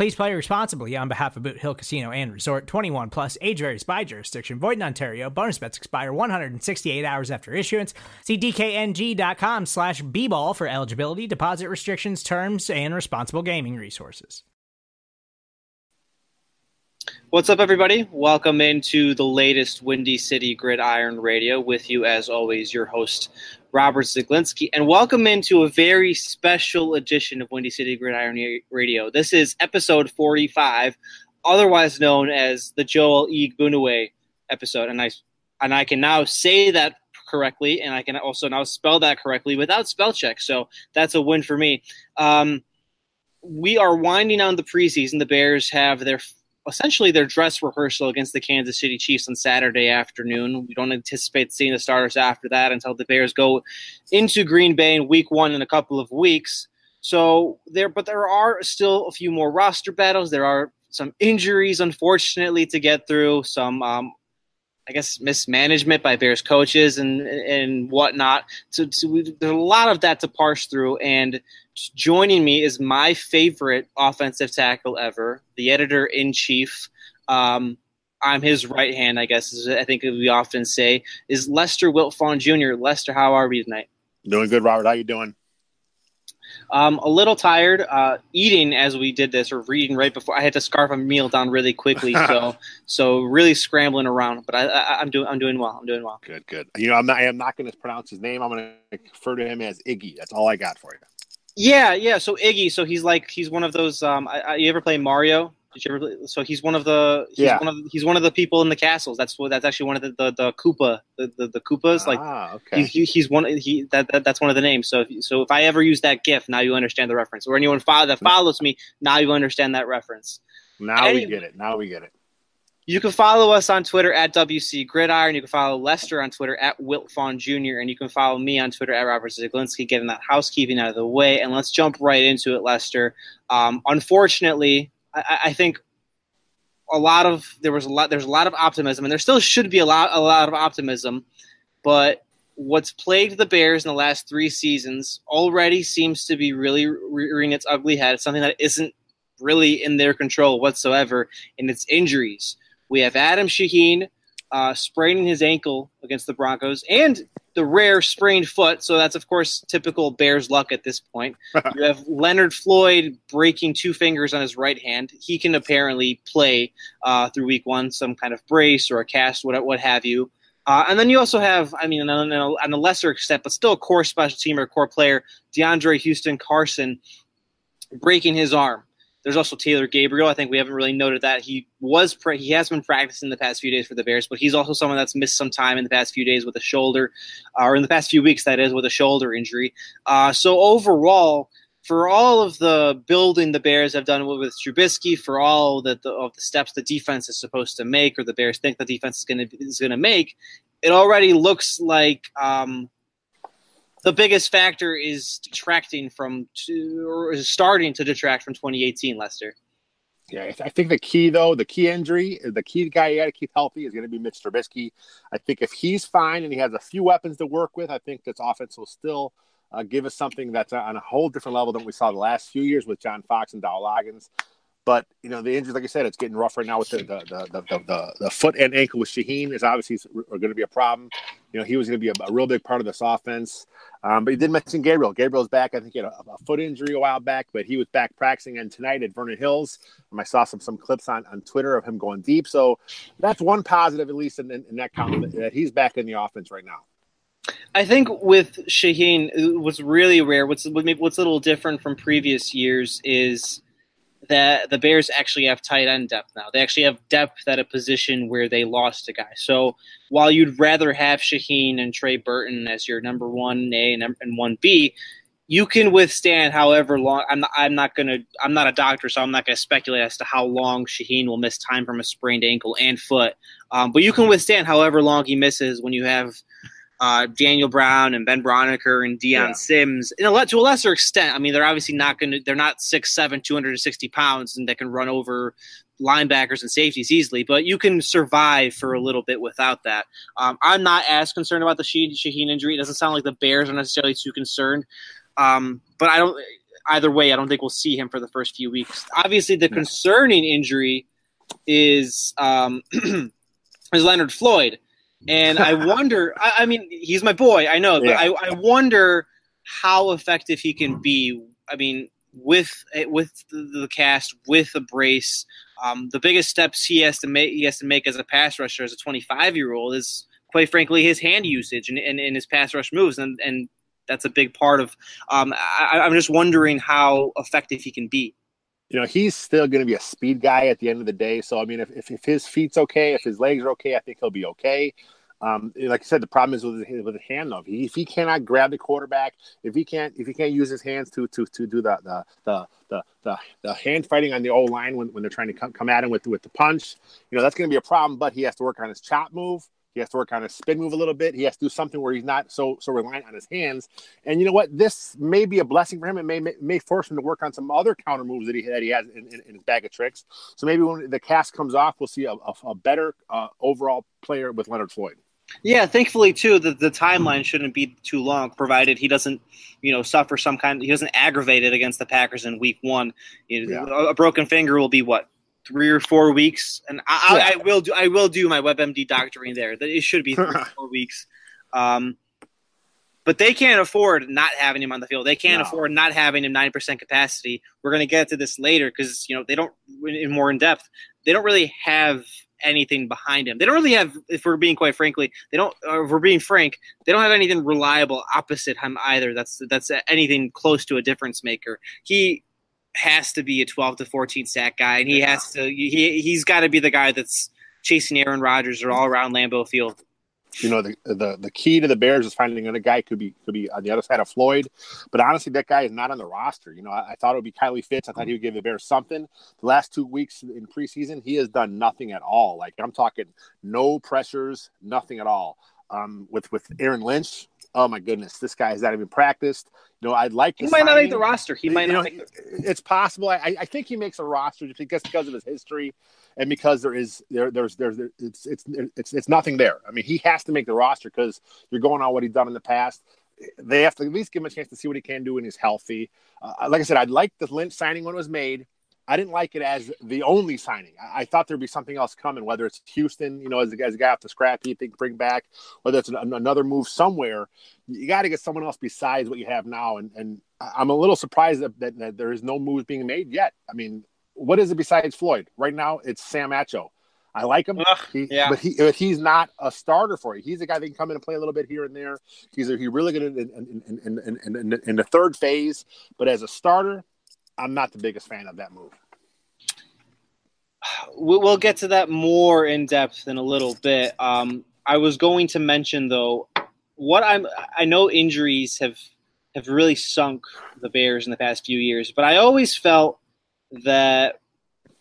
Please play responsibly on behalf of Boot Hill Casino and Resort 21 plus age varies by jurisdiction. Void in Ontario. Bonus bets expire 168 hours after issuance. See DKNG.com slash B ball for eligibility, deposit restrictions, terms, and responsible gaming resources. What's up, everybody? Welcome into the latest Windy City Gridiron Radio. With you, as always, your host, Robert Zeglinski, and welcome into a very special edition of Windy City Gridiron Radio. This is episode 45, otherwise known as the Joel E. Gunaway episode, and I and I can now say that correctly, and I can also now spell that correctly without spell check. So that's a win for me. Um, we are winding down the preseason. The Bears have their essentially their dress rehearsal against the Kansas City Chiefs on Saturday afternoon. We don't anticipate seeing the starters after that until the Bears go into Green Bay in week one in a couple of weeks. So there, but there are still a few more roster battles. There are some injuries, unfortunately, to get through. Some, um, I guess, mismanagement by Bears coaches and and whatnot. So, so there's a lot of that to parse through. And joining me is my favorite offensive tackle ever, the editor in chief. Um, I'm his right hand, I guess, I think we often say, is Lester Wiltfong Jr. Lester, how are we tonight? Doing good, Robert. How you doing? Um, a little tired, uh, eating as we did this, or reading right before. I had to scarf a meal down really quickly, so so really scrambling around. But I, I, am doing I'm doing well. I'm doing well. Good, good. You know, I'm not I'm not going to pronounce his name. I'm going to refer to him as Iggy. That's all I got for you. Yeah, yeah. So Iggy, so he's like he's one of those. Um, I, I, you ever play Mario? Did you ever? So he's one of the. He's yeah. One of the, he's one of the people in the castles. That's what. That's actually one of the the, the Koopa the, the, the Koopas. Like ah, okay. He, he's one. He that, that that's one of the names. So if, so if I ever use that GIF, now you understand the reference. Or anyone follow, that follows me, now you understand that reference. Now anyway, we get it. Now we get it. You can follow us on Twitter at WC Gridiron. You can follow Lester on Twitter at Wiltfong Jr. And you can follow me on Twitter at Robert Zeglinski, getting that housekeeping out of the way. And let's jump right into it, Lester. Um, unfortunately, I, I, think a lot of there was a lot there's a lot of optimism, and there still should be a lot a lot of optimism, but what's plagued the Bears in the last three seasons already seems to be really rearing its ugly head. It's something that isn't really in their control whatsoever, and it's injuries. We have Adam Shaheen uh, spraining his ankle against the Broncos and the rare sprained foot. So that's, of course, typical Bears luck at this point. you have Leonard Floyd breaking two fingers on his right hand. He can apparently play uh, through week one, some kind of brace or a cast, what, what have you. Uh, and then you also have, I mean, on a, on a lesser extent, but still a core special teamer, core player, DeAndre Houston Carson breaking his arm. There's also Taylor Gabriel. I think we haven't really noted that he was pra- he has been practicing the past few days for the Bears, but he's also someone that's missed some time in the past few days with a shoulder, uh, or in the past few weeks that is with a shoulder injury. Uh, so overall, for all of the building the Bears have done with Trubisky, for all the, the, of the steps the defense is supposed to make, or the Bears think the defense is going to is going to make, it already looks like um, the biggest factor is detracting from or starting to detract from 2018 lester. Yeah i think the key though the key injury the key guy you got to keep healthy is going to be mitch trubisky. I think if he's fine and he has a few weapons to work with i think this offense will still uh, give us something that's on a whole different level than we saw the last few years with john fox and Dowell Loggains but you know the injuries, like I said, it's getting rough right now with the the the, the, the, the foot and ankle with Shaheen is obviously going to be a problem. You know he was going to be a, a, real big part of this offense. Um, but he did mention Gabriel. Gabriel's back. I think he had a, a, foot injury a while back, but he was back practicing and tonight at Vernon Hills. Um, I saw some some clips on, on Twitter of him going deep. So that's one positive, at least in, in, in that column, that he's back in the offense right now. I think with Shaheen, what's really rare, what's what's a little different from previous years is that the Bears actually have tight end depth now. They actually have depth at a position where they lost a guy. So while you'd rather have Shaheen and Trey Burton as your number one A and one B, you can withstand however long. I'm not, I'm not gonna. I'm not a doctor, so I'm not gonna speculate as to how long Shaheen will miss time from a sprained ankle and foot. Um, but you can withstand however long he misses when you have uh, Daniel Brown and Ben Braunecker and Dion yeah. Sims in a, to a lesser extent. I mean, they're obviously not going to, they're not 6'7, 260 pounds and they can run over linebackers and safeties easily, but you can survive for a little bit without that. Um, I'm not as concerned about the Shaheen injury. It doesn't sound like the Bears are necessarily too concerned. Um, but I don't, either way, I don't think we'll see him for the first few weeks. Obviously, the concerning injury is, um, is Leonard Floyd and I wonder. I, I, mean, he's my boy. I know, yeah. I, I wonder how effective he can be. I mean, with with the, cast, with the brace, um, the biggest steps he has to make he has to make as a pass rusher as a 25 year old is quite frankly his hand usage and, and, and, his pass rush moves and and that's a big part of. Um, I, I'm just wondering how effective he can be you know, he's still going to be a speed guy at the end of the day. So, I mean, if, if, if his feet's okay, if his legs are okay, I think he'll be okay. Um, like I said, the problem is with his, with his hand though. If he, cannot grab the quarterback, if he can't if he can't use his hands to to to do the the the the, the, the hand fighting on the old line when, when they're trying to come, come at him with with the punch, you know that's going to be a problem. But he has to work on his chop move. He has to work on his spin move a little bit. He has to do something where he's not so so reliant on his hands. And you know what? This may be a blessing for him. It may may, force him to work on some other counter moves that he that he has in, in, in his bag of tricks. So maybe when the cast comes off, we'll see a, a, a better uh, overall player with Leonard Floyd. Yeah, thankfully too, the, the timeline shouldn't be too long, provided he doesn't, you know, suffer some kind. He doesn't aggravate it against the Packers in Week One. You know, yeah. A broken finger will be what three or four weeks, and I, yeah. I, I, will do I will do my WebMD doctoring there. That it should be three or four weeks. Um, but they can't afford not having him on the field. They can't no. afford not having him ninety percent capacity. We're going to get to this later because you know they don't in more in depth. They don't really have anything behind him. They don't really have, if we're being quite frankly, they don't. if we're being frank, they don't have anything reliable opposite him either. That's that's anything close to a difference maker. He has to be a 12 to 14 sack guy, and he has to. He he's got to be the guy that's chasing Aaron Rodgers or all around Lambeau Field. You know, the, the the key to the Bears is finding a guy could be could be on the other side of Floyd, but honestly, that guy is not on the roster. You know, I, I thought it would be Kylie Fitts. I thought he would give the Bears something. The last two weeks in preseason, he has done nothing at all. Like I'm talking, no pressures, nothing at all. Um, with with Aaron Lynch, oh my goodness, this guy has not even practiced. You know, I'd like. He might not make the roster. He might you not. Know, make the... It's possible. I, I think he makes a roster just because because of his history, and because there is there there's there's it's it's it's it's nothing there. I mean, he has to make the roster because you're going on what he's done in the past. They have to at least give him a chance to see what he can do when he's healthy. Uh, like I said, I'd like the Lynch signing when it was made. I didn't like it as the only signing. I, I thought there'd be something else coming, whether it's Houston, you know, as, as a guy off the scrap heap they bring back, whether it's an, another move somewhere. You got to get someone else besides what you have now. And, and I'm a little surprised that, that, that there is no moves being made yet. I mean, what is it besides Floyd? Right now, it's Sam Acho. I like him, Ugh, he, yeah. but he but he's not a starter for you. He's a guy that can come in and play a little bit here and there. He's a, he really good in in, in, in, in, in the third phase, but as a starter, I'm not the biggest fan of that move. We'll get to that more in depth in a little bit. Um, I was going to mention though, what I'm I know injuries have have really sunk the Bears in the past few years, but I always felt that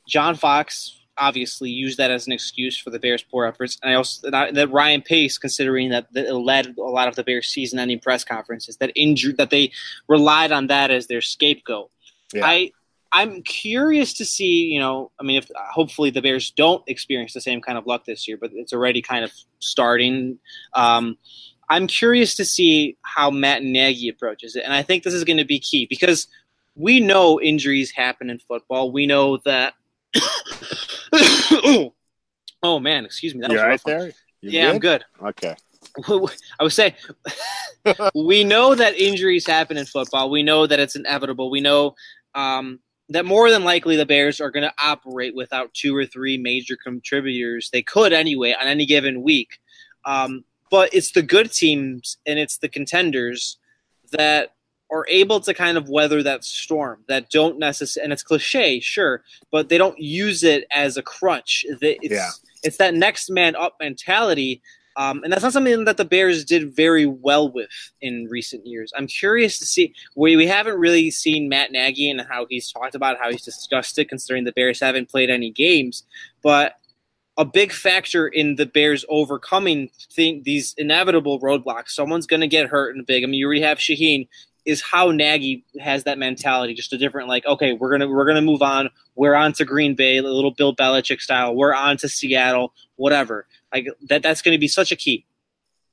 John Fox obviously used that as an excuse for the Bears' poor efforts, and I also that Ryan Pace, considering that, that it led a lot of the Bears' season-ending press conferences, that injured that they relied on that as their scapegoat. Yeah. I I'm curious to see, you know, I mean, if hopefully the Bears don't experience the same kind of luck this year, but it's already kind of starting. Um, I'm curious to see how Matt Nagy approaches it, and I think this is going to be key because we know injuries happen in football. We know that. oh man, excuse me. That You're was right there. You yeah, good? I'm good. Okay. I would say we know that injuries happen in football. We know that it's inevitable. We know um, that more than likely the Bears are going to operate without two or three major contributors. They could anyway on any given week. Um, but it's the good teams and it's the contenders that are able to kind of weather that storm that don't necessarily and it's cliche sure but they don't use it as a crutch it's, yeah. it's that next man up mentality um, and that's not something that the bears did very well with in recent years i'm curious to see we, we haven't really seen matt nagy and how he's talked about how he's discussed it considering the bears haven't played any games but a big factor in the Bears overcoming thing, these inevitable roadblocks. Someone's going to get hurt in big. I mean, you already have Shaheen is how Nagy has that mentality, just a different like, okay, we're gonna we're gonna move on. We're on to Green Bay, a little Bill Belichick style. We're on to Seattle, whatever. Like that that's gonna be such a key.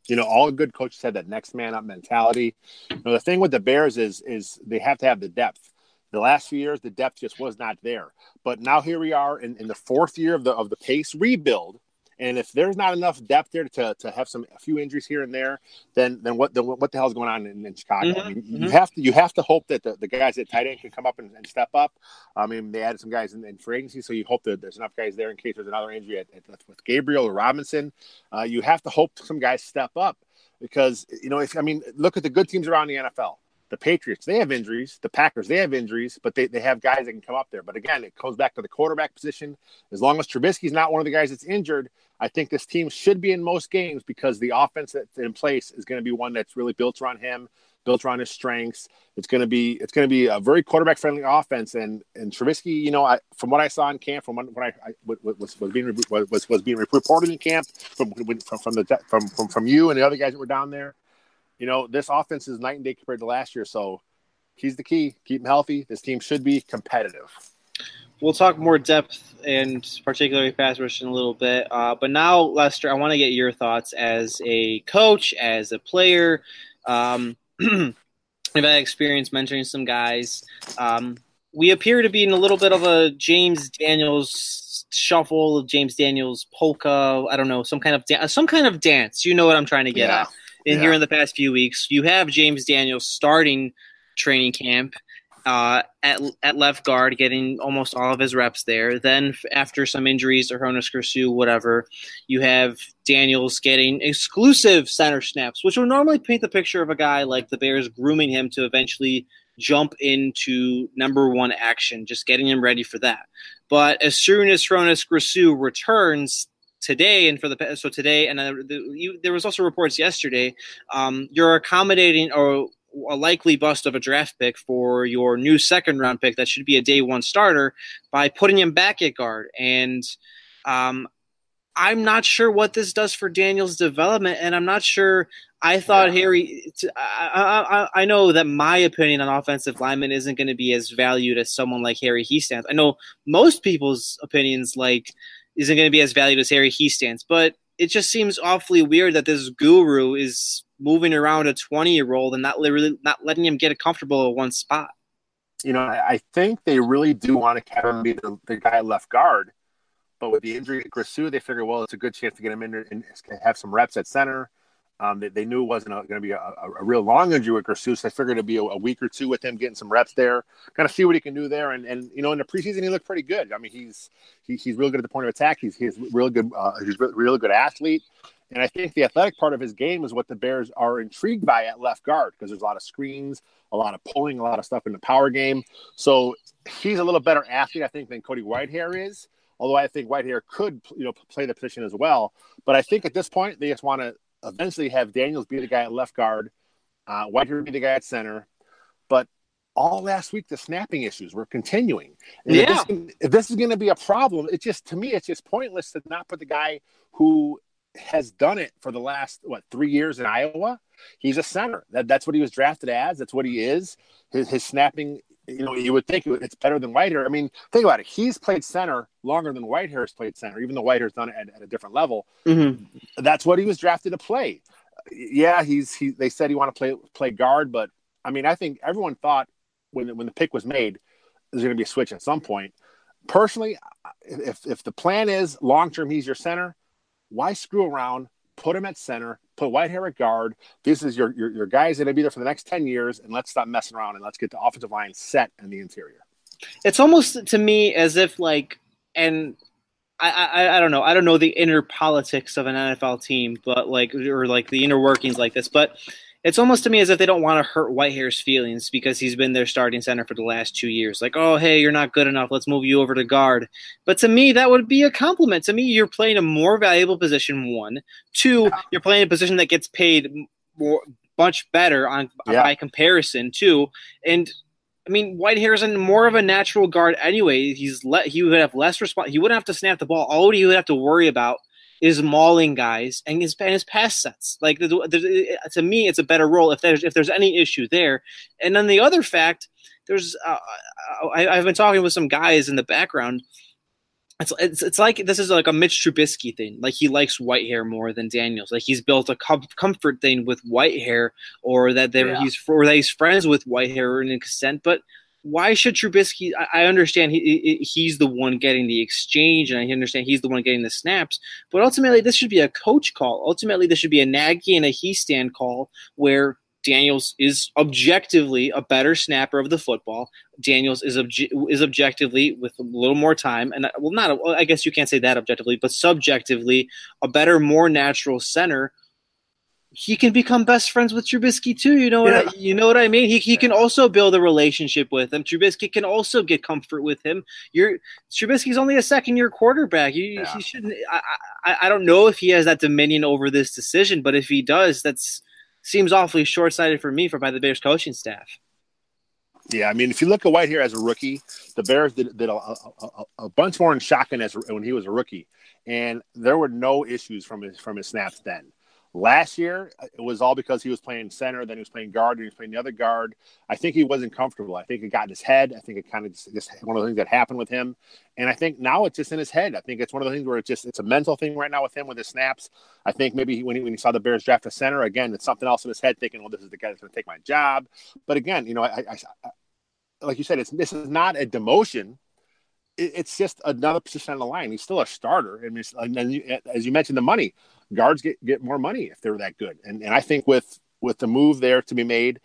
You know, all good coaches have that next man up mentality. You know, the thing with the Bears is is they have to have the depth. The last few years, the depth just was not there. But now here we are in, in the fourth year of the of the pace rebuild and if there's not enough depth there to, to have some a few injuries here and there, then then what the, what the hell is going on in, in Chicago? Mm-hmm. I mean, mm-hmm. you have to you have to hope that the, the guys at tight end can come up and, and step up. I mean, they added some guys in, in free agency, so you hope that there's enough guys there in case there's another injury at, at, with Gabriel or Robinson. Uh, you have to hope some guys step up because you know if I mean look at the good teams around the NFL the Patriots, they have injuries. The Packers, they have injuries, but they, they have guys that can come up there. But again, it goes back to the quarterback position. As long as Trubisky's not one of the guys that's injured, I think this team should be in most games because the offense that's in place is going to be one that's really built around him, built around his strengths. It's going to be it's going to be a very quarterback friendly offense. And and Trubisky, you know, I, from what I saw in camp, from when, when I, I was, was being was, was being reported in camp from from from the from, from from you and the other guys that were down there, you know, this offense is night and day compared to last year. So he's the key. Keep him healthy. This team should be competitive we'll talk more depth and particularly pass rush in a little bit. Uh, but now, Lester, I want to get your thoughts as a coach, as a player. Um, I've had experience mentoring some guys. Um, we appear to be in a little bit of a James Daniels shuffle of James Daniels polka. I don't know, some kind of da- some kind of dance. You know what I'm trying to get yeah. at. In yeah. here in the past few weeks, you have James Daniels starting training camp uh, at at left guard, getting almost all of his reps there. Then after some injuries or Hroniss Grasu, whatever, you have Daniels getting exclusive center snaps, which would normally paint the picture of a guy like the Bears grooming him to eventually jump into number one action, just getting him ready for that. But as soon as Hroniss Grasu returns, today and for the so today and uh, the, you, there was also reports yesterday um, you're accommodating or a likely bust of a draft pick for your new second round pick that should be a day one starter by putting him back at guard. And um, I'm not sure what this does for Daniel's development, and I'm not sure. I thought yeah. Harry. I, I, I know that my opinion on offensive lineman isn't going to be as valued as someone like Harry Hiestand. I know most people's opinions like isn't going to be as valued as Harry Hiestand's. but it just seems awfully weird that this guru is moving around a 20 year old and not really not letting him get comfortable at one spot. You know, I think they really do want to have him be the, the guy left guard, but with the injury to Grasu, they figure, well, it's a good chance to get him in and have some reps at center. Um, they, they, knew it wasn't going to be a, a, real long injury with Grasu, so they figured it'd be a, a, week or two with him getting some reps there, kind of see what he can do there. And, and you know, in the preseason, he looked pretty good. I mean, he's he, he's real good at the point of attack. He's he's real good. Uh, he's really good athlete. And I think the athletic part of his game is what the Bears are intrigued by at left guard because there's a lot of screens, a lot of pulling, a lot of stuff in the power game. So he's a little better athlete, I think, than Cody Whitehair is. Although I think Whitehair could, you know, play the position as well. But I think at this point they just want to eventually have Daniels be the guy at left guard, uh, Whitehair be the guy at center. But all last week the snapping issues were continuing. And yeah. If this, is going to be a problem, it's just to me it's just pointless to not put the guy who has done it for the last what three years in Iowa. He's a center. That, that's what he was drafted as. That's what he is. His, his snapping, you know, you would think it's better than Whitehair. I mean, think about it. He's played center longer than Whitehair has played center, even though Whitehair's done it at, at a different level. Mm-hmm. That's what he was drafted to play. Yeah, he's he. They said he wanted to play play guard, but I mean, I think everyone thought when when the pick was made, there's going to be a switch at some point. Personally, if if the plan is long term, he's your center why screw around? Put him at center. Put Whitehair at guard. This is your your, your guys going to be there for the next ten years, and let's stop messing around and let's get the offensive line set in the interior. It's almost to me as if like, and I, I I don't know. I don't know the inner politics of an NFL team, but like or like the inner workings like this, but it's almost to me as if they don't want to hurt Whitehair's feelings because he's been their starting center for the last two years. Like, oh, hey, you're not good enough. Let's move you over to guard. But to me, that would be a compliment. To me, you're playing a more valuable position. One, two, you're playing a position that gets paid more, much better on yeah. by comparison. Two, and I mean, Whitehair is more of a natural guard anyway. He's let he would have less response. He wouldn't have to snap the ball. All he would have to worry about is mauling guys and his and his pass sets. Like to me, it's a better role if there's if there's any issue there. And then the other fact, there's uh, I, I've been talking with some guys in the background. It's, it's it's like this is like a Mitch Trubisky thing. Like he likes Whitehair more than Daniels. Like he's built a com- comfort thing with Whitehair, or that yeah. he's or that he's friends with Whitehair in consent. But why should Trubisky? I, I understand he, he's the one getting the exchange, and I understand he's the one getting the snaps. But ultimately, this should be a coach call. Ultimately, this should be a Nagy and a Hiestand call where Daniels is objectively a better snapper of the football. Daniels is obje- is objectively with a little more time, and well, not I guess you can't say that objectively, but subjectively a better, more natural center he can become best friends with Trubisky too. You know what yeah. I, you know what I mean? He he can also build a relationship with him. Trubisky can also get comfort with him. You're Trubisky's only a second year quarterback. You, yeah. He shouldn't. I, I I don't know if he has that dominion over this decision, but if he does, that's seems awfully short sighted for me for by the Bears coaching staff. Yeah, I mean, if you look at Whitehair as a rookie, the Bears did, did a, a, a, bunch more in shotgun as when he was a rookie, and there were no issues from his from his snaps then. Last year, it was all because he was playing center, then he was playing guard, and he was playing the other guard. I think he wasn't comfortable. I think it got in his head. I think it kind of just, just one of the things that happened with him. And I think now it's just in his head. I think it's one of the things where it's just it's a mental thing right now with him with his snaps. I think maybe when he, when he saw the Bears draft a center again, it's something else in his head, thinking, "Well, this is the guy that's going to take my job." But again, you know, I, I, I like you said, it's this is not a demotion it's just another position on the line. He's still a starter. I mean, and you, as you mentioned, the money guards get, get more money if they're that good. And and I think with with the move there to be made,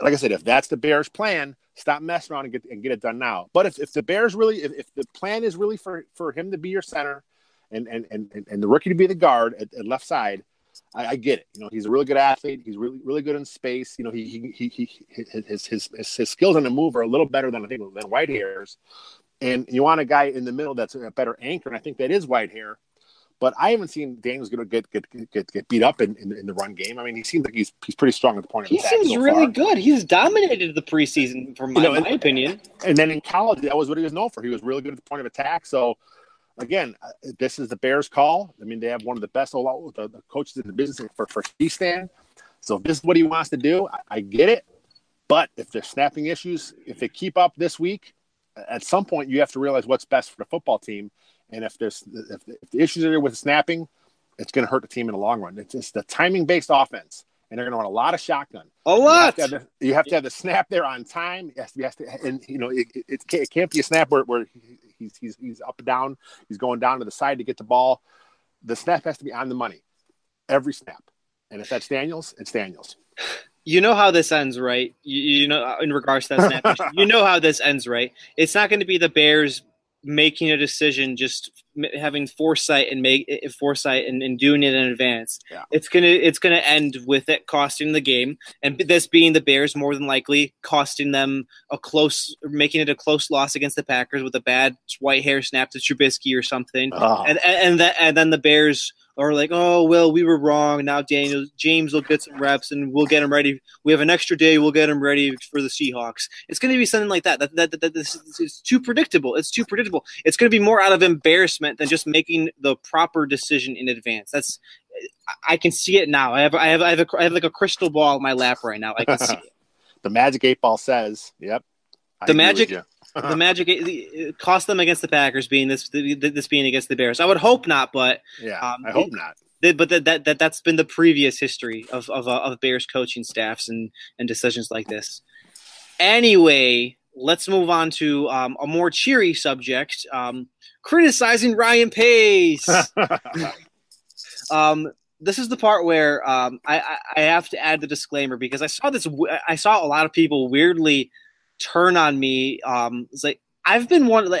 like I said, if that's the Bears' plan, stop messing around and get and get it done now. But if, if the Bears really, if, if the plan is really for for him to be your center, and and and and the rookie to be the guard at, at left side. I, I, get it. You know, he's a really good athlete. He's really, really good in space. You know, he, he, he, he his, his, his, skills on the move are a little better than I think than Whitehair's. And you want a guy in the middle that's a better anchor, and I think that is Whitehair. But I haven't seen Daniels get get get get, get beat up in, in, in, the run game. I mean, he seems like he's he's pretty strong at the point. Of attack. He seems so really far. good. He's dominated the preseason, from my, you know, my opinion. And then in college, that was what he was known for. He was really good at the point of attack. So again, uh, this is the Bears' call. I mean, they have one of the best the, the coaches in the business for for stand. So if this is what he wants to do, I, I get it. But if there's snapping issues, if they keep up this week, at some point you have to realize what's best for the football team and if there's if, if the issues are there with snapping, it's going to hurt the team in the long run. It's, it's the timing based offense, and they're going to run a lot of shotgun. A lot. You have, the, you have to have the, snap there on time. To, to and you know it, it, it, can't be a snap where, where he's, he's he's up and down. He's going down to the side to get the ball. The snap has to be on the money every snap. And if that's Daniels, it's Daniels. You know how this ends, right? You, you know, in regards to that snap, you know how this ends, right? It's not going to be the Bears making a decision, just having foresight and make eh, foresight and, and doing it in advance. Yeah. It's gonna it's gonna end with it costing the game, and this being the Bears more than likely costing them a close, making it a close loss against the Packers with a bad Whitehair snap to Trubisky or something, oh. and and and, the, and then the Bears or like, oh well, we were wrong. Now Daniel James will get some reps and we'll get him ready. We have an extra day. We'll get him ready for the Seahawks. It's going to be something like that. That that, that, that this is too predictable. It's too predictable. It's going to be more out of embarrassment than just making the proper decision in advance. That's I can see it now. I have I have I have, a, I have like a crystal ball in my lap right now. I can see it. the magic eight ball says, "Yep." I the magic the Magic it cost them against the Packers, being this this being against the Bears. I would hope not, but yeah, um, I hope not. But that, that that that's been the previous history of of, uh, of Bears coaching staffs and and decisions like this. Anyway, let's move on to um, a more cheery subject: um, criticizing Ryan Pace. um, this is the part where um, I, I have to add the disclaimer because I saw this. I saw a lot of people weirdly turn on me. Um, it's like I've been one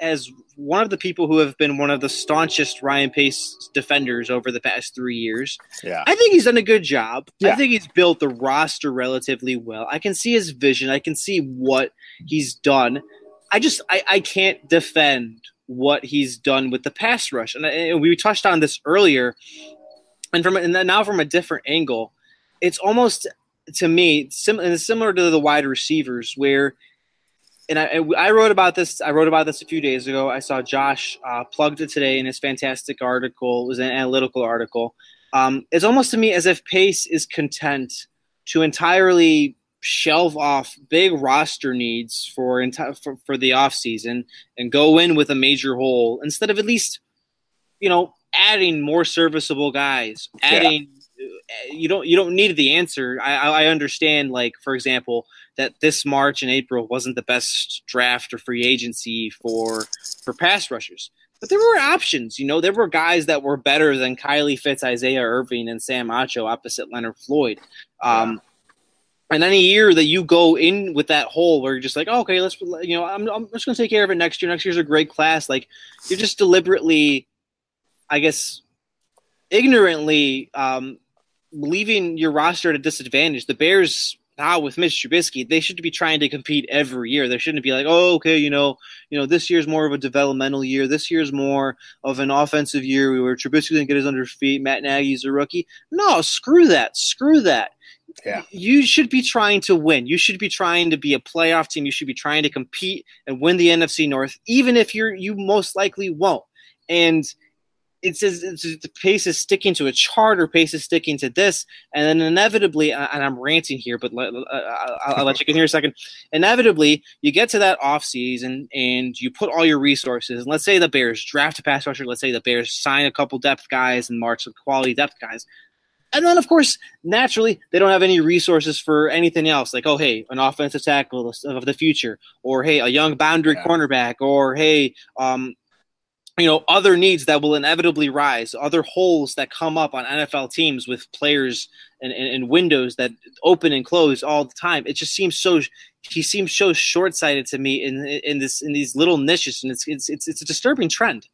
as one of the people who have been one of the staunchest Ryan Pace defenders over the past three years. Yeah, I think he's done a good job. Yeah. I think he's built the roster relatively well. I can see his vision. I can see what he's done. I just I, I can't defend what he's done with the pass rush, and, and we touched on this earlier. And from and now from a different angle, it's almost to me sim- similar to the wide receivers where and I, I wrote about this. I wrote about this a few days ago. I saw Josh uh, plugged it today in his fantastic article. It was an analytical article. Um, it's almost to me as if Pace is content to entirely shelve off big roster needs for enti- for, for the offseason and go in with a major hole instead of at least, you know, adding more serviceable guys, adding. Yeah. You don't you don't need the answer. I, I understand, like for example, that this March and April wasn't the best draft or free agency for for pass rushers. But there were options, you know. There were guys that were better than Kylie Fitts, Isaiah Irving, and Sam Acho opposite Leonard Floyd. Um, yeah. And any year that you go in with that hole where you're just like, oh, okay, let's, you know, I'm, I'm just going to take care of it next year. Next year's a great class. Like you're just deliberately, I guess, ignorantly um, leaving your roster at a disadvantage. The Bears now with Mitch Trubisky, they should be trying to compete every year. They shouldn't be like, oh, okay, you know, you know, this year's more of a developmental year. This year's more of an offensive year where Trubisky didn't get his under feet. Matt Nagy's a rookie. No, screw that. Screw that. Yeah. You should be trying to win. You should be trying to be a playoff team. You should be trying to compete and win the NFC North, even if you're you most likely won't. And it says the pace is sticking to a chart or pace is sticking to this and then inevitably and i'm ranting here but uh, I'll, let you get here a second inevitably you get to that off season and you put all your resources and let's say the bears draft a pass rusher let's say the bears sign a couple depth guys and march some quality depth guys and then, of course, naturally, they don't have any resources for anything else. Like, oh, hey, an offensive tackle of the future, or hey, a young boundary yeah. cornerback, or hey, um, you know other needs that will inevitably rise other holes that come up on nfl teams with players and, and, and, windows that open and close all the time it just seems so he seems so short-sighted to me in in this in these little niches and it's it's it's, it's a disturbing trend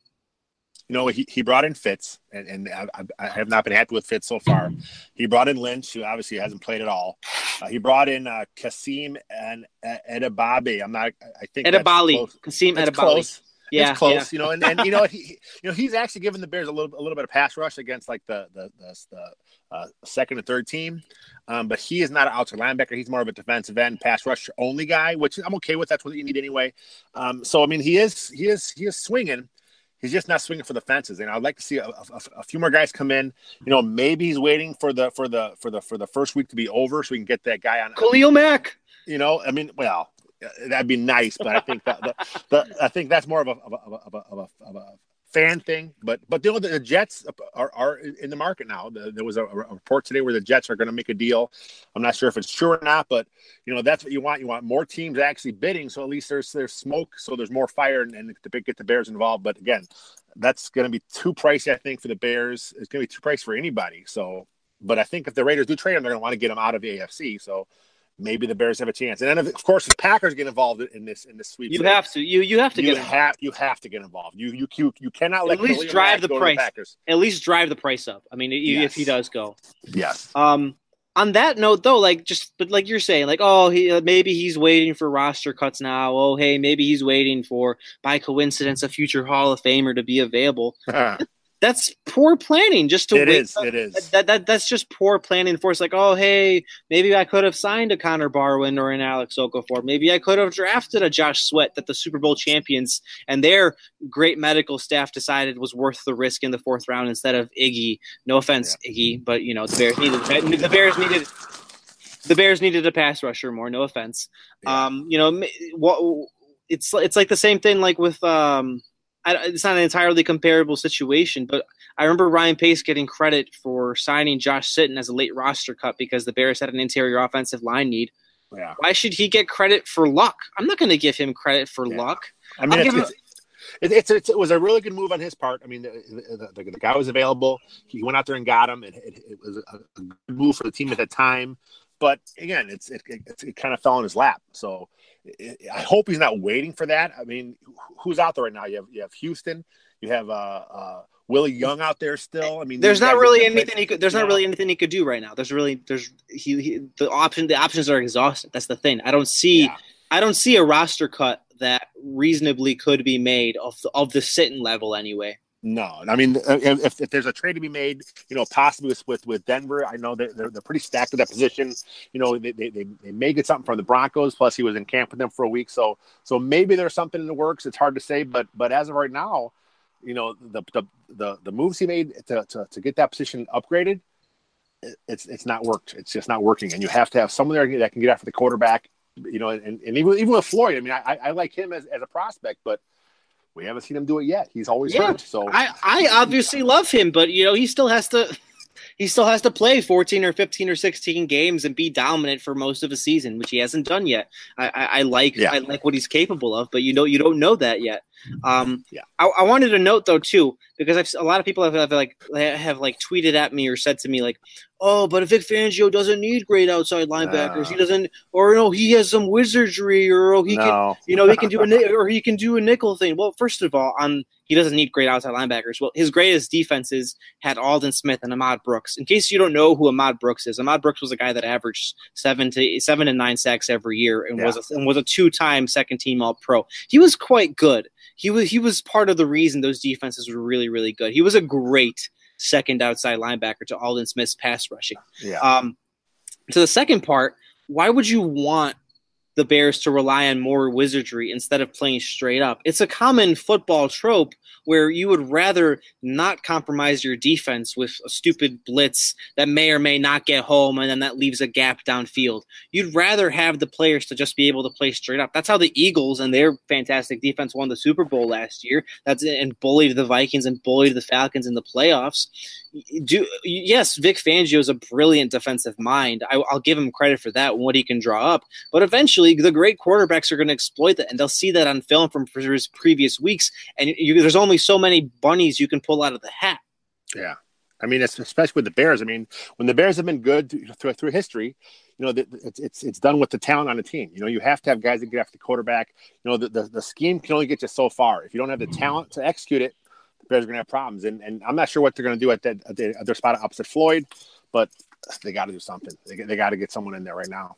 you know, he, he brought in Fitts, and, and I, I, have not been happy with Fitts so far. He brought in Lynch, who obviously hasn't played at all. Uh, he brought in uh, Kasim and uh. I'm not. I think Edebali. Kasim Edebali yeah, it's close, yeah. you know, and, and you know he, you know he's actually given the Bears a little a little bit of pass rush against like the the the, the uh, second and third team, um, but he is not an outside linebacker. He's more of a defensive end pass rush only guy, which I'm okay with. That's what you need anyway. Um, so I mean, he is he is he is swinging. He's just not swinging for the fences, and I'd like to see a, a, a, few more guys come in. You know, maybe he's waiting for the for the for the for the first week to be over so we can get that guy on. Khalil Mack. You know, I mean, well, Uh, that'd be nice. But I think that the, the, I think that's more of a of a, of a, of a, of a fan thing. But but you know the Jets are, are in the market now. The, there was a, a, report today where the Jets are going to make a deal. I'm not sure if it's true or not, but you know that's what you want. You want more teams actually bidding, so at least there's there's smoke, so there's more fire, and, and to get the Bears involved. But again, that's going to be too pricey, I think, for the Bears. It's going to be too pricey for anybody. So, but I think if the Raiders do trade him, they're going to want to get him out of the AFC. So maybe the Bears have a chance. And then, of course, the Packers get involved in this in this sweep, you have to. You you have to you get have you have to get involved. You you you, you cannot let at least drive the price. The at least drive the price up. I mean, yes. if he does go, yes. Um, on that note, though, like just but like you're saying, like oh, he uh, maybe he's waiting for roster cuts now. Oh, hey, maybe he's waiting for by coincidence a future Hall of Famer to be available. that's poor planning just to it is, up. it is that, that that's just poor planning for us like oh hey maybe i could have signed a connor barwin or an alex okafor maybe i could have drafted a josh sweat that the super bowl champions and their great medical staff decided was worth the risk in the fourth round instead of iggy no offense yeah. iggy but you know the bears needed the bears needed the bears needed a pass rusher more no offense yeah. um you know what it's it's like the same thing like with um it's not an entirely comparable situation, but I remember Ryan Pace getting credit for signing Josh Sitton as a late roster cut because the Bears had an interior offensive line need. Yeah. Why should he get credit for luck? I'm not going to give him credit for yeah. luck. I mean, it's, it's, it's, it's, it was a really good move on his part. I mean, the, the, the guy was available. He went out there and got him. It, it, it was a, a, good move for the team at that time. But again, it's it, it, it kind of fell in his lap. So it, I hope he's not waiting for that. I mean, who's out there right now? You have you have Houston, you have uh, uh, Willie Young out there still. I mean, there's not really anything he could. There's not really anything he could do right now. There's really there's he, he the option the options are exhausted. That's the thing. I don't see yeah. I don't see a roster cut that reasonably could be made of the, of the Sitton level anyway. No, I mean, uh, if, if there's a trade to be made, you know, possibly with with, Denver, I know that they're, they're pretty stacked at that position. You know, they, they, they may get something from the Broncos. Plus, he was in camp with them for a week, so so maybe there's something in the works. It's hard to say, but but as of right now, you know, the the the, the moves he made to, to to get that position upgraded, it's it's not worked. It's just not working, and you have to have someone there that can get after the quarterback. You know, and, and even even with Floyd, I mean, I, I like him as, as a prospect, but we haven't seen him do it yet. He's always yeah, hurt. So I, I obviously love him, but you know, he still has to he still has to play 14 or 15 or 16 games and be dominant for most of a season, which he hasn't done yet. I, I, I like yeah. I like what he's capable of, but you know you don't know that yet. Um, yeah. I, I wanted to note though too because I've, a lot of people have, have like have like tweeted at me or said to me like, oh, but Vic Fangio doesn't need great outside linebackers. No. He doesn't, or no, he has some wizardry, or oh, he no. can, you know, he can do a or he can do a nickel thing. Well, first of all, on he doesn't need great outside linebackers. Well, his greatest defenses had Aldon Smith and Ahmad Brooks. In case you don't know who Ahmad Brooks is, Ahmad Brooks was a guy that averaged seven to seven and nine sacks every year and yeah. was a, and was a two time second team All Pro. He was quite good. He was he was part of the reason those defenses were really really good. He was a great second outside linebacker to Aldon Smith's pass rushing. Yeah. Um, to the second part, why would you want the Bears to rely on more wizardry instead of playing straight up. It's a common football trope where you would rather not compromise your defense with a stupid blitz that may or may not get home and then that leaves a gap downfield. You'd rather have the players to just be able to play straight up. That's how the Eagles and their fantastic defense won the Super Bowl last year. That's and bullied the Vikings and bullied the Falcons in the playoffs. Do yes, Vic Fangio is a brilliant defensive mind. I, will give him credit for that, and what he can draw up. But eventually, the great quarterbacks are going to exploit that, and they'll see that on film from previous weeks. And you, there's only so many bunnies you can pull out of the hat. Yeah. I mean, especially with the Bears. I mean, when the Bears have been good through, through history, you know, it's, it's it's done with the talent on the team. You know, you have to have guys that get after the quarterback. You know, the, the, the scheme can only get you so far. If you don't have the talent to execute it, Bears are going to have problems. And and I'm not sure what they're going to do at, that, at, the, at their spot opposite Floyd, but they got to do something. They, they got to get someone in there right now.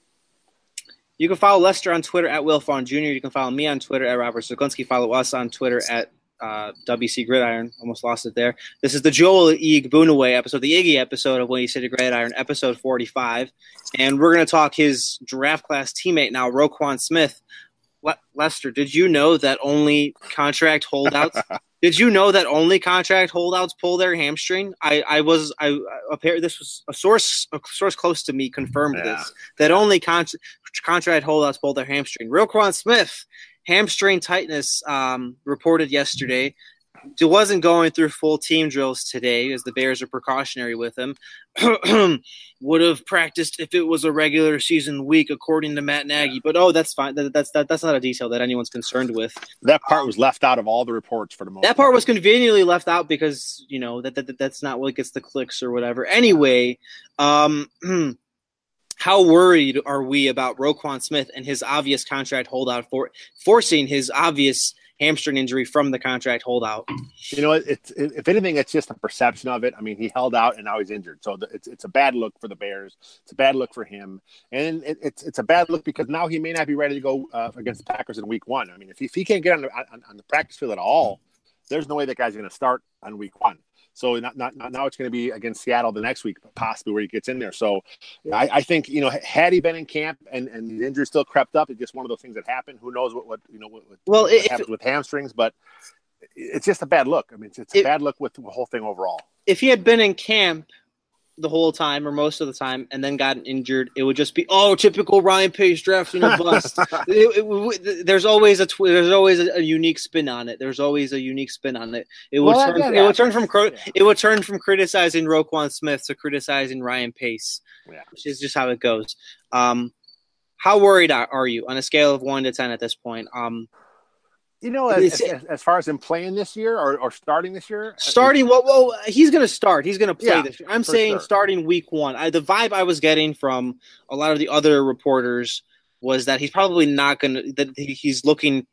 You can follow Lester on Twitter at Wiltfong Jr. You can follow me on Twitter at Robert Zeglinski. Follow us on Twitter at uh, WC Gridiron. Almost lost it there. This is the Joel Iyiegbuniwe episode, the Iggy episode of Windy City Gridiron, episode 45. And we're going to talk his draft class teammate now, Roquan Smith. Le- Lester, did you know that only contract holdouts Did you know that only contract holdouts pull their hamstring? I, I was I apparently this was a source a source close to me confirmed yeah. this that only con- contract holdouts pull their hamstring. Real Roquan Smith hamstring tightness um, reported yesterday wasn't going through full team drills today as the Bears are precautionary with him. Would have practiced if it was a regular season week, according to Matt Nagy. But oh, that's fine. That, that's that, that's not a detail that anyone's concerned with. That part was left out of all the reports for the moment. That part was conveniently left out because you know that, that, that that's not what gets the clicks or whatever. Anyway, um. how worried are we about Roquan Smith and his obvious contract holdout for forcing his obvious hamstring injury from the contract holdout. You know, it's it, if anything, it's just a perception of it. I mean, he held out and now he's injured, so it's it's a bad look for the Bears. It's a bad look for him, and it, it's it's a bad look because now he may not be ready to go uh, against the Packers in Week One. I mean, if he, if he can't get on the on, on the practice field at all, there's no way that guy's going to start on Week One. So not, not, not now it's going to be against Seattle the next week, possibly where he gets in there. So I, I, think you know had he been in camp and and the injury still crept up, it's just one of those things that happen. Who knows what what you know what, well what happens with hamstrings, but it's just a bad look. I mean, it's, it's a bad look with the whole thing overall. If he had been in camp the whole time or most of the time and then got injured, it would just be oh typical Ryan Pace drafting a bust. it, it, there's always a tw- there's always a, a, unique spin on it. There's always a unique spin on it. It would well, turn, it would turn from yeah. it would turn from criticizing Roquan Smith to criticizing Ryan Pace, yeah. which is just how it goes. Um, how worried are, are you on a scale of one to ten at this point? Um, You know, as, as, as, far as him playing this year or, or starting this year, starting well, well, he's going to start. He's going to play yeah, this year. I'm saying sure. starting week one. I, the vibe I was getting from a lot of the other reporters was that he's probably not going to. That he's looking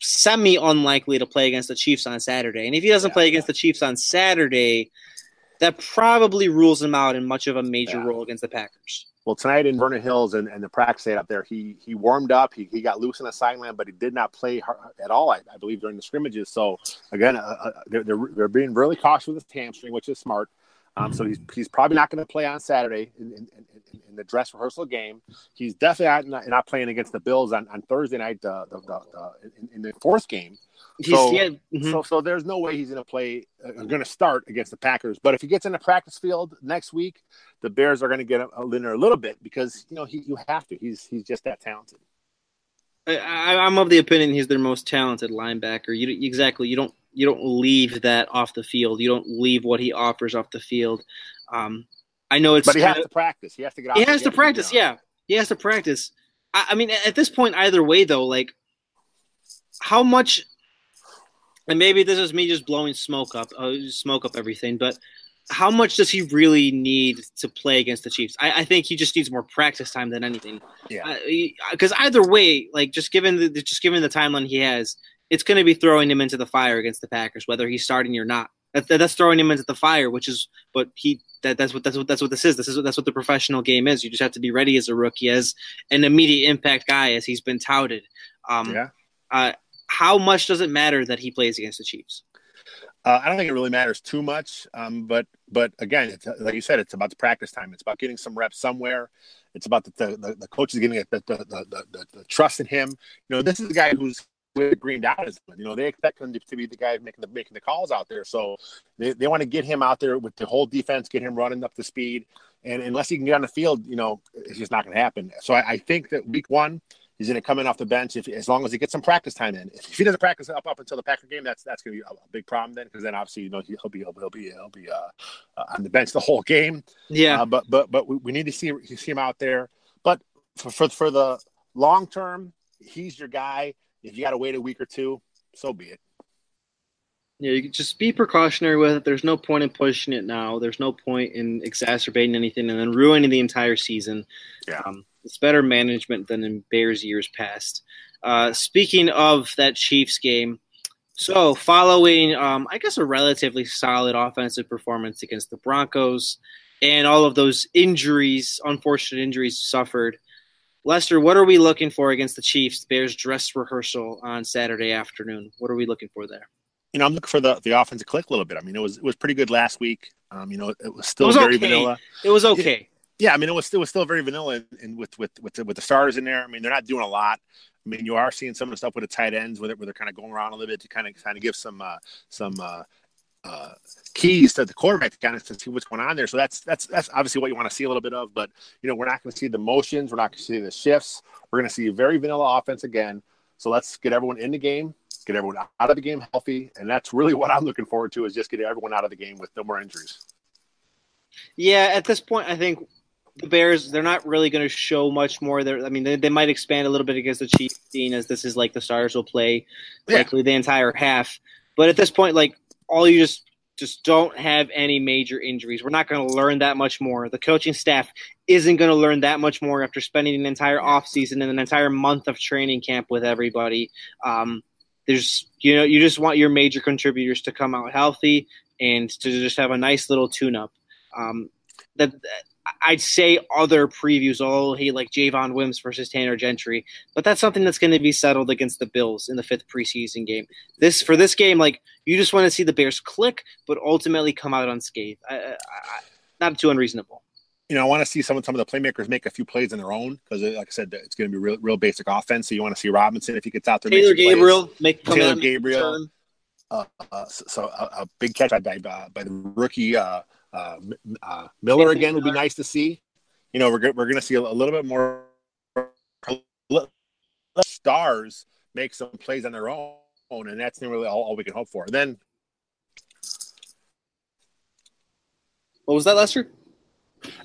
semi unlikely to play against the Chiefs on Saturday. And if he doesn't yeah, play against the Chiefs on Saturday, that probably rules him out in much of a major yeah. role against the Packers. Well, tonight in Vernon Hills and, and the practice day up there, he he warmed up. He, he got loose in the sideline, but he did not play at all, I, I believe, during the scrimmages. So, again, uh, uh, they're, they're, they're, being really cautious with his hamstring, which is smart. Um, so he's, he's probably not going to play on Saturday in, in, in, in, the dress rehearsal game. He's definitely not, not playing against the Bills on, on Thursday night uh, the, the, the, in, the fourth game. So, yeah, mm-hmm. so, so there's no way he's going to play, uh, going to start against the Packers. But if he gets in the practice field next week, the Bears are going to get a, a a little bit because you know he, you have to. He's he's just that talented. I, am of the opinion he's their most talented linebacker. You exactly you don't you don't leave that off the field. You don't leave what he offers off the field. Um, I know it's but he has of, to practice. He has to get. Off He has to practice. Yeah, he has to practice. I, I mean, at this point, either way, though, like how much and maybe this is me just blowing smoke up, uh, smoke up everything. But how much does he really need to play against the Chiefs? I, I think he just needs more practice time than anything. Yeah. Because uh, either way, like just given the just given the timeline he has, it's going to be throwing him into the fire against the Packers, whether he's starting or not. That's, that's throwing him into the fire, which is what he that, that's what that's what that's what this is. This is what, that's what the professional game is. You just have to be ready as a rookie, as an immediate impact guy, as he's been touted. Um, yeah. Uh, how much does it matter that he plays against the Chiefs? Uh, I don't think it really matters too much, um, but but again, like you said, it's about the practice time. It's about getting some reps somewhere. It's about the the, the coaches getting the the, the, the, the trust in him. You know, this is a guy who's with Green Dot You know, they expect him to be the guy making the making the calls out there. So they, they want to get him out there with the whole defense, get him running up to speed. And unless he can get on the field, you know, it's just not going to happen. So I, I think that week one, He's going to come in off the bench if, as long as he gets some practice time in. If he doesn't practice up up until the Packer game, that's that's going to be a, a, big problem then, because then obviously you know he'll be he'll be he'll be uh, uh, on the bench the whole game. Yeah, uh, but but but we, we, need to see see him out there. But for for, for the long term, he's your guy. If you got to wait a week or two, so be it. Yeah, you just be precautionary with it. There's no point in pushing it now. There's no point in exacerbating anything and then ruining the entire season. Yeah. Um, it's better management than in Bears years past. Uh, speaking of that Chiefs game, so following, um, I guess, a relatively solid offensive performance against the Broncos and all of those injuries, unfortunate injuries suffered. Lester, what are we looking for against the Chiefs? Bears dress rehearsal on Saturday afternoon. What are we looking for there? You know, I'm looking for the the offense to click a little bit. I mean, it was it was pretty good last week. Um, you know, it was still it was very okay. vanilla. It was okay yeah, I mean, it was still, it was still very vanilla, and with with with the, with the stars in there. I mean, they're not doing a lot. I mean, you are seeing some of the stuff with the tight ends where they're, where they're kind of going around a little bit to kind of kind of give some uh, some uh, uh, keys to the quarterback to kind of to see what's going on there. So that's that's that's obviously what you want to see a little bit of. But you know, we're not going to see the motions. We're not going to see the shifts. We're going to see a very vanilla offense again. So let's get everyone in the game, get everyone out of the game healthy, and that's really what I'm looking forward to is just getting everyone out of the game with no more injuries. Yeah, at this point, I think the Bears, they're not really going to show much more. There, I mean, they, they might expand a little bit against the Chiefs, seeing as this is like the stars will play yeah. likely the entire half. But at this point, like all you just just don't have any major injuries. We're not going to learn that much more. The coaching staff isn't going to learn that much more after spending an entire offseason and an entire month of training camp with everybody. Um, there's, you know, you just want your major contributors to come out healthy and to just have a nice little tune up. Um, that I'd say other previews, oh, hey, like Javon Wims versus Tanner Gentry, but that's something that's going to be settled against the Bills in the fifth preseason game. This for this game, like you just want to see the Bears click, but ultimately come out unscathed. I, I, not too unreasonable. You know, I want to see some of some of the playmakers make a few plays on their own because, like I said, it's going to be real, real basic offense. So you want to see Robinson if he gets out there. Taylor Gabriel plays. make Taylor Gabriel. Uh, uh, so, so a, a, big catch by by, by the rookie. Uh, uh, uh, Miller again would be nice to see. You know, we're we're going to see a, a little bit more stars make some plays on their own, and that's really all, all we can hope for. And then, what was that, Lester?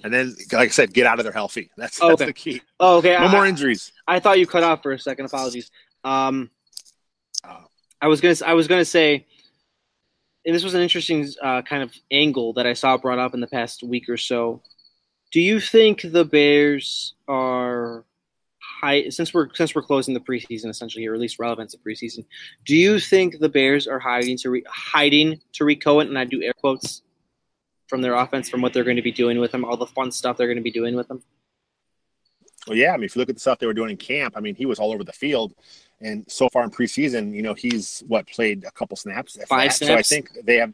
And then, like I said, get out of there healthy. That's, that's okay. the key. Oh, okay. No I, more injuries. I thought you cut off for a second. Apologies. Um, uh, I was gonna I was gonna say, and this was an interesting uh, kind of angle that I saw brought up in the past week or so. Do you think the Bears are high since we're since we're closing the preseason essentially, or at least relevance of preseason? Do you think the Bears are hiding to hiding Tarik Cohen, and I do air quotes from their offense from what they're going to be doing with him, all the fun stuff they're going to be doing with him? Well, yeah. I mean, if you look at the stuff they were doing in camp, I mean, he was all over the field. And so far in preseason, you know, he's what played a couple snaps. Five snaps. So I think they have,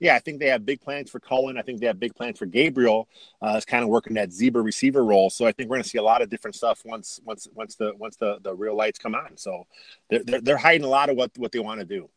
yeah, I think they have big plans for Cohen. I think they have big plans for Gabriel. Uh, is kind of working that zebra receiver role. So I think we're going to see a lot of different stuff once once once the once the, the real lights come on. So they're, they're, they're hiding a lot of what what they want to do.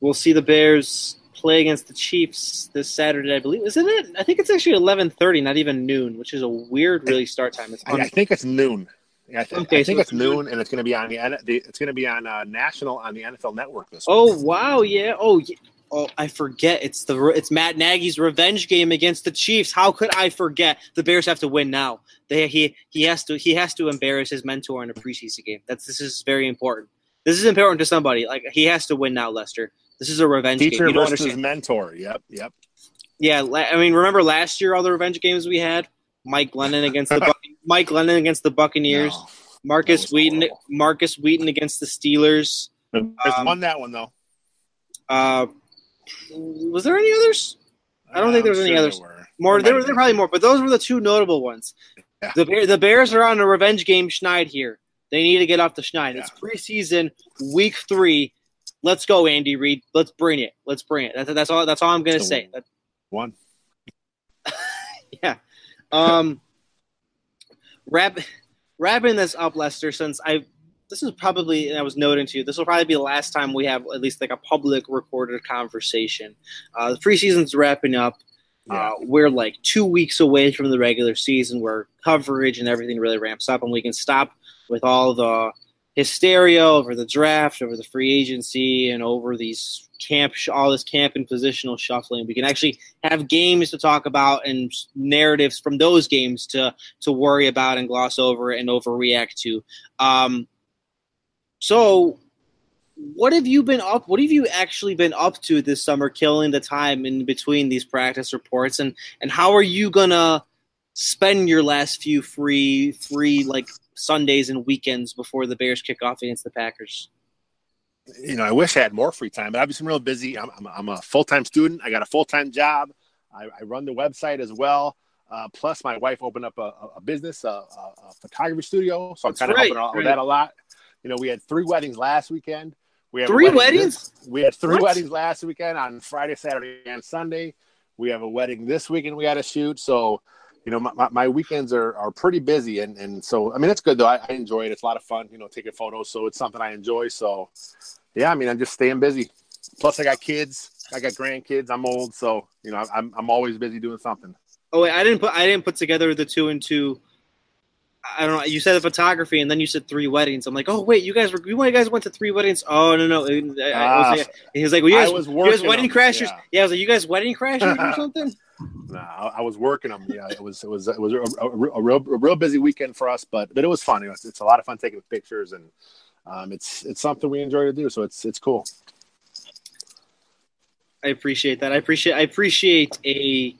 We'll see the Bears play against the Chiefs this Saturday, I believe. Isn't it? I think it's actually eleven thirty, not even noon, which is a weird, really start time. It's I, I think it's noon. I, th- okay, I think so it's, noon, and it's going to be on the, the it's going to be on uh, national on the NFL Network this. Oh week. wow, yeah. Oh, yeah. oh, I forget. It's the it's Matt Nagy's revenge game against the Chiefs. How could I forget? The Bears have to win now. They he he has to he has to embarrass his mentor in a preseason game. That's this is very important. This is important to somebody. Like he has to win now, Lester. This is a revenge Teacher game. You versus understand. mentor. Yep, yep. Yeah, I mean, remember last year all the revenge games we had? Mike Glennon against the Mike Glennon against the Buccaneers. No, Markus Wheaton. Horrible. Markus Wheaton against the Steelers. Um, won that one though. Uh, was there any others? I don't uh, think there was any others. There more, there, were, there probably more, but those were the two notable ones. Yeah. The the Bears are on a revenge game schneid here. They need to get off the schneid. Yeah. It's preseason, week three. Let's go, Andy Reid. Let's bring it. Let's bring it. That's, that's all. That's all I'm gonna say. One. yeah. Um. Wrap, wrapping this up, Lester. Since I, this is probably, and I was noting to you, this will probably be the last time we have at least like a public recorded conversation. Uh, the preseason's wrapping up. Yeah. Uh, we're like two weeks away from the regular season where coverage and everything really ramps up, and we can stop with all the hysteria over the draft, over the free agency, and over these camp, all this camp and positional shuffling. We can actually have games to talk about and narratives from those games to to worry about and gloss over and overreact to. Um, so, what have you been up? What have you actually been up to this summer, killing the time in between these practice reports, and and how are you gonna spend your last few free free like Sundays and weekends before the Bears kick off against the Packers? You know, I wish I had more free time, but I've been real busy. I'm, I'm, I'm a full time student. I got a full time job. I, I, run the website as well. Uh, plus, my wife opened up a, a business, a, a, photography studio. So I'm kind of right, helping right. with that a lot. You know, we had three weddings last weekend. We have three weddings. This, we had three what? weddings last weekend on Friday, Saturday, and Sunday. We have a wedding this weekend. We got to shoot. So you know, my, my weekends are, are pretty busy. And, and so, I mean, it's good though. I, I enjoy it. It's a lot of fun, you know, taking photos. So it's something I enjoy. So yeah, I mean, I'm just staying busy. Plus I got kids, I got grandkids. I'm old. So, you know, I'm, I'm always busy doing something. Oh, wait, I didn't put, I didn't put together the two and two. I don't know. You said photography, and then you said three weddings. I'm like, oh wait, you guys were you guys went to three weddings? Oh no no. I, I was, uh, he was like, well, you guys, you guys wedding crashers? Yeah. yeah. I was like, you guys wedding crashers or something? No, I, I, was working them. Yeah, it was it was it was a, a, a, real a real busy weekend for us, but but it was fun. It was, it's a lot of fun taking pictures, and um, it's it's something we enjoy to do. So it's it's cool. I appreciate that. I appreciate I appreciate a.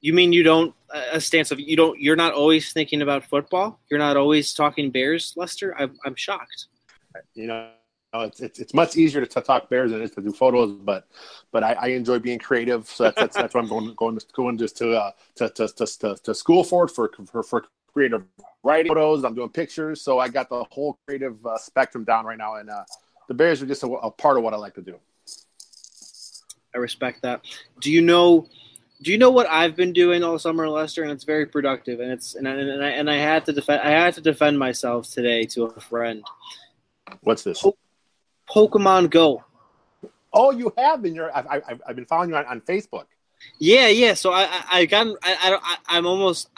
You mean you don't a stance of you don't you're not always thinking about football. You're not always talking Bears, Lester. I'm I'm shocked. You know, know, it's, it's, it's much easier to, talk bears than it is to do photos, but but I, I enjoy being creative, so that's that's, that's why I'm going going going just to uh, to, to, to, to school for it for, for for creative writing photos. I'm doing pictures, so I got the whole creative uh, spectrum down right now, and uh, the bears are just a, a part of what I like to do. I respect that. Do you know? do you know what I've been doing all summer, Lester? And it's very productive. And it's and I, and I, and I had to defend I had to defend myself today to a friend. What's this? Pokemon Go. Oh, you have been. Your I've, I've, I've been following you on, on Facebook. Yeah, yeah. So I I, I got I, I I'm almost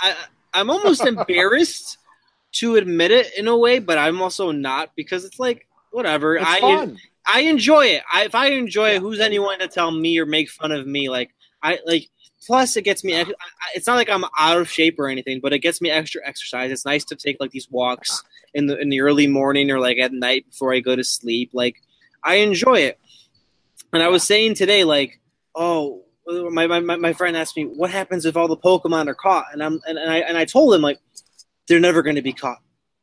I I'm almost embarrassed to admit it in a way, but I'm also not because it's like whatever. It's I fun. I enjoy it. I, if I enjoy yeah. it, who's anyone to tell me or make fun of me? Like I like plus it gets me. I- I- It's not like I'm out of shape or anything, but it gets me extra exercise. It's nice to take like these walks in the in the early morning or like at night before I go to sleep. Like I enjoy it. And I was saying today, like, oh, my my, my- friend asked me what happens if all the Pokemon are caught, and I'm and, and I and I told him like they're never going to be caught.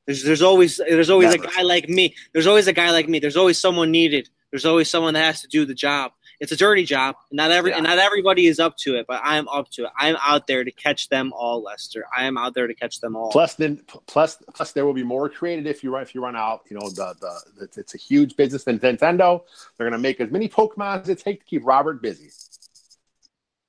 There's there's always there's always Never. a guy like me. There's always a guy like me. There's always someone needed. There's always someone that has to do the job. It's a dirty job. Not every Yeah. and not everybody is up to it, but I'm up to it. I'm out there to catch them all, Lester. I am out there to catch them all. Plus, then plus plus there will be more created if you run if you run out. You know the the it's, it's a huge business than Nintendo. They're going to make as many Pokemon as it takes to keep Robert busy.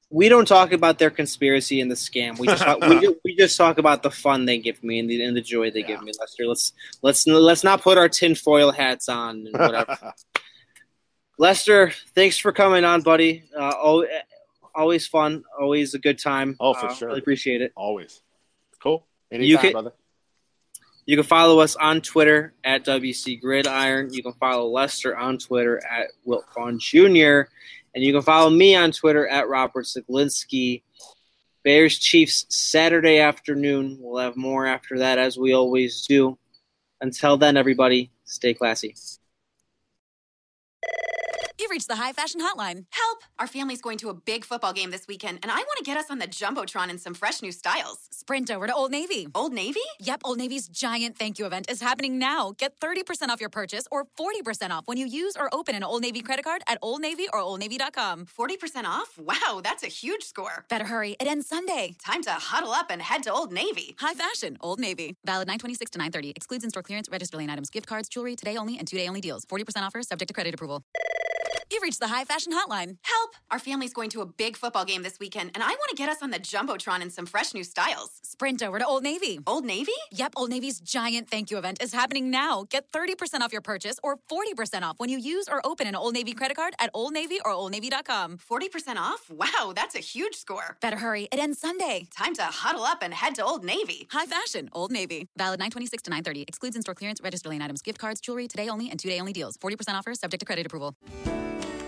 we don't talk about their conspiracy and the scam. We just talk, we, just, we just talk about the fun they give me and the, and the joy they give me, Lester. Let's let's let's not put our tinfoil hats on and whatever. Lester, thanks for coming on, buddy. Uh, al- always fun, always a good time. Oh, for Uh, sure. Really appreciate it. Always cool. Anytime, You can- brother. You can follow us on Twitter at WC Gridiron. You can follow Lester on Twitter at Wilt Vaughn Jr. And you can follow me on Twitter at Robert Zeglinski. Bears Chiefs Saturday afternoon. We'll have more after that, as we always do. Until then, everybody, stay classy. You've reached the high fashion hotline. Help! Our family's going to a big football game this weekend, and I want to get us on the Jumbotron in some fresh new styles. Sprint over to Old Navy. Old Navy? Yep, Old Navy's giant thank you event is happening now. Get 30% off your purchase or 40% off when you use or open an Old Navy credit card at Old Navy or OldNavy.com. 40% off? Wow, that's a huge score. Better hurry, it ends Sunday. Time to huddle up and head to Old Navy. High fashion, Old Navy. Valid 926 to 930. Excludes in store clearance, register lane items, gift cards, jewelry, today only, and two day only deals. 40% offer, subject to credit approval. You've reached the high fashion hotline. Help! Our family's going to a big football game this weekend, and I want to get us on the Jumbotron in some fresh new styles. Sprint over to Old Navy. Old Navy? Yep, Old Navy's giant thank you event is happening now. Get 30% off your purchase or 40% off when you use or open an Old Navy credit card at Old Navy or OldNavy.com. 40% off? Wow, that's a huge score. Better hurry, it ends Sunday. Time to huddle up and head to Old Navy. High fashion, Old Navy. Valid 926 to 930. Excludes in store clearance, register lane items, gift cards, jewelry, today only, and two day only deals. 40% offer, subject to credit approval.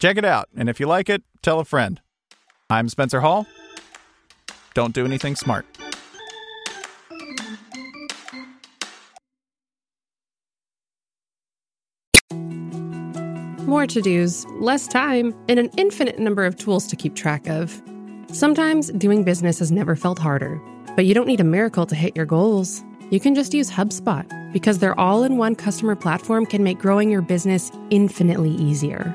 Check it out, and if you like it, tell a friend. I'm Spencer Hall. Don't do anything smart. More to dos, less time, and an infinite number of tools to keep track of. Sometimes doing business has never felt harder, but you don't need a miracle to hit your goals. You can just use HubSpot because their all in one customer platform can make growing your business infinitely easier.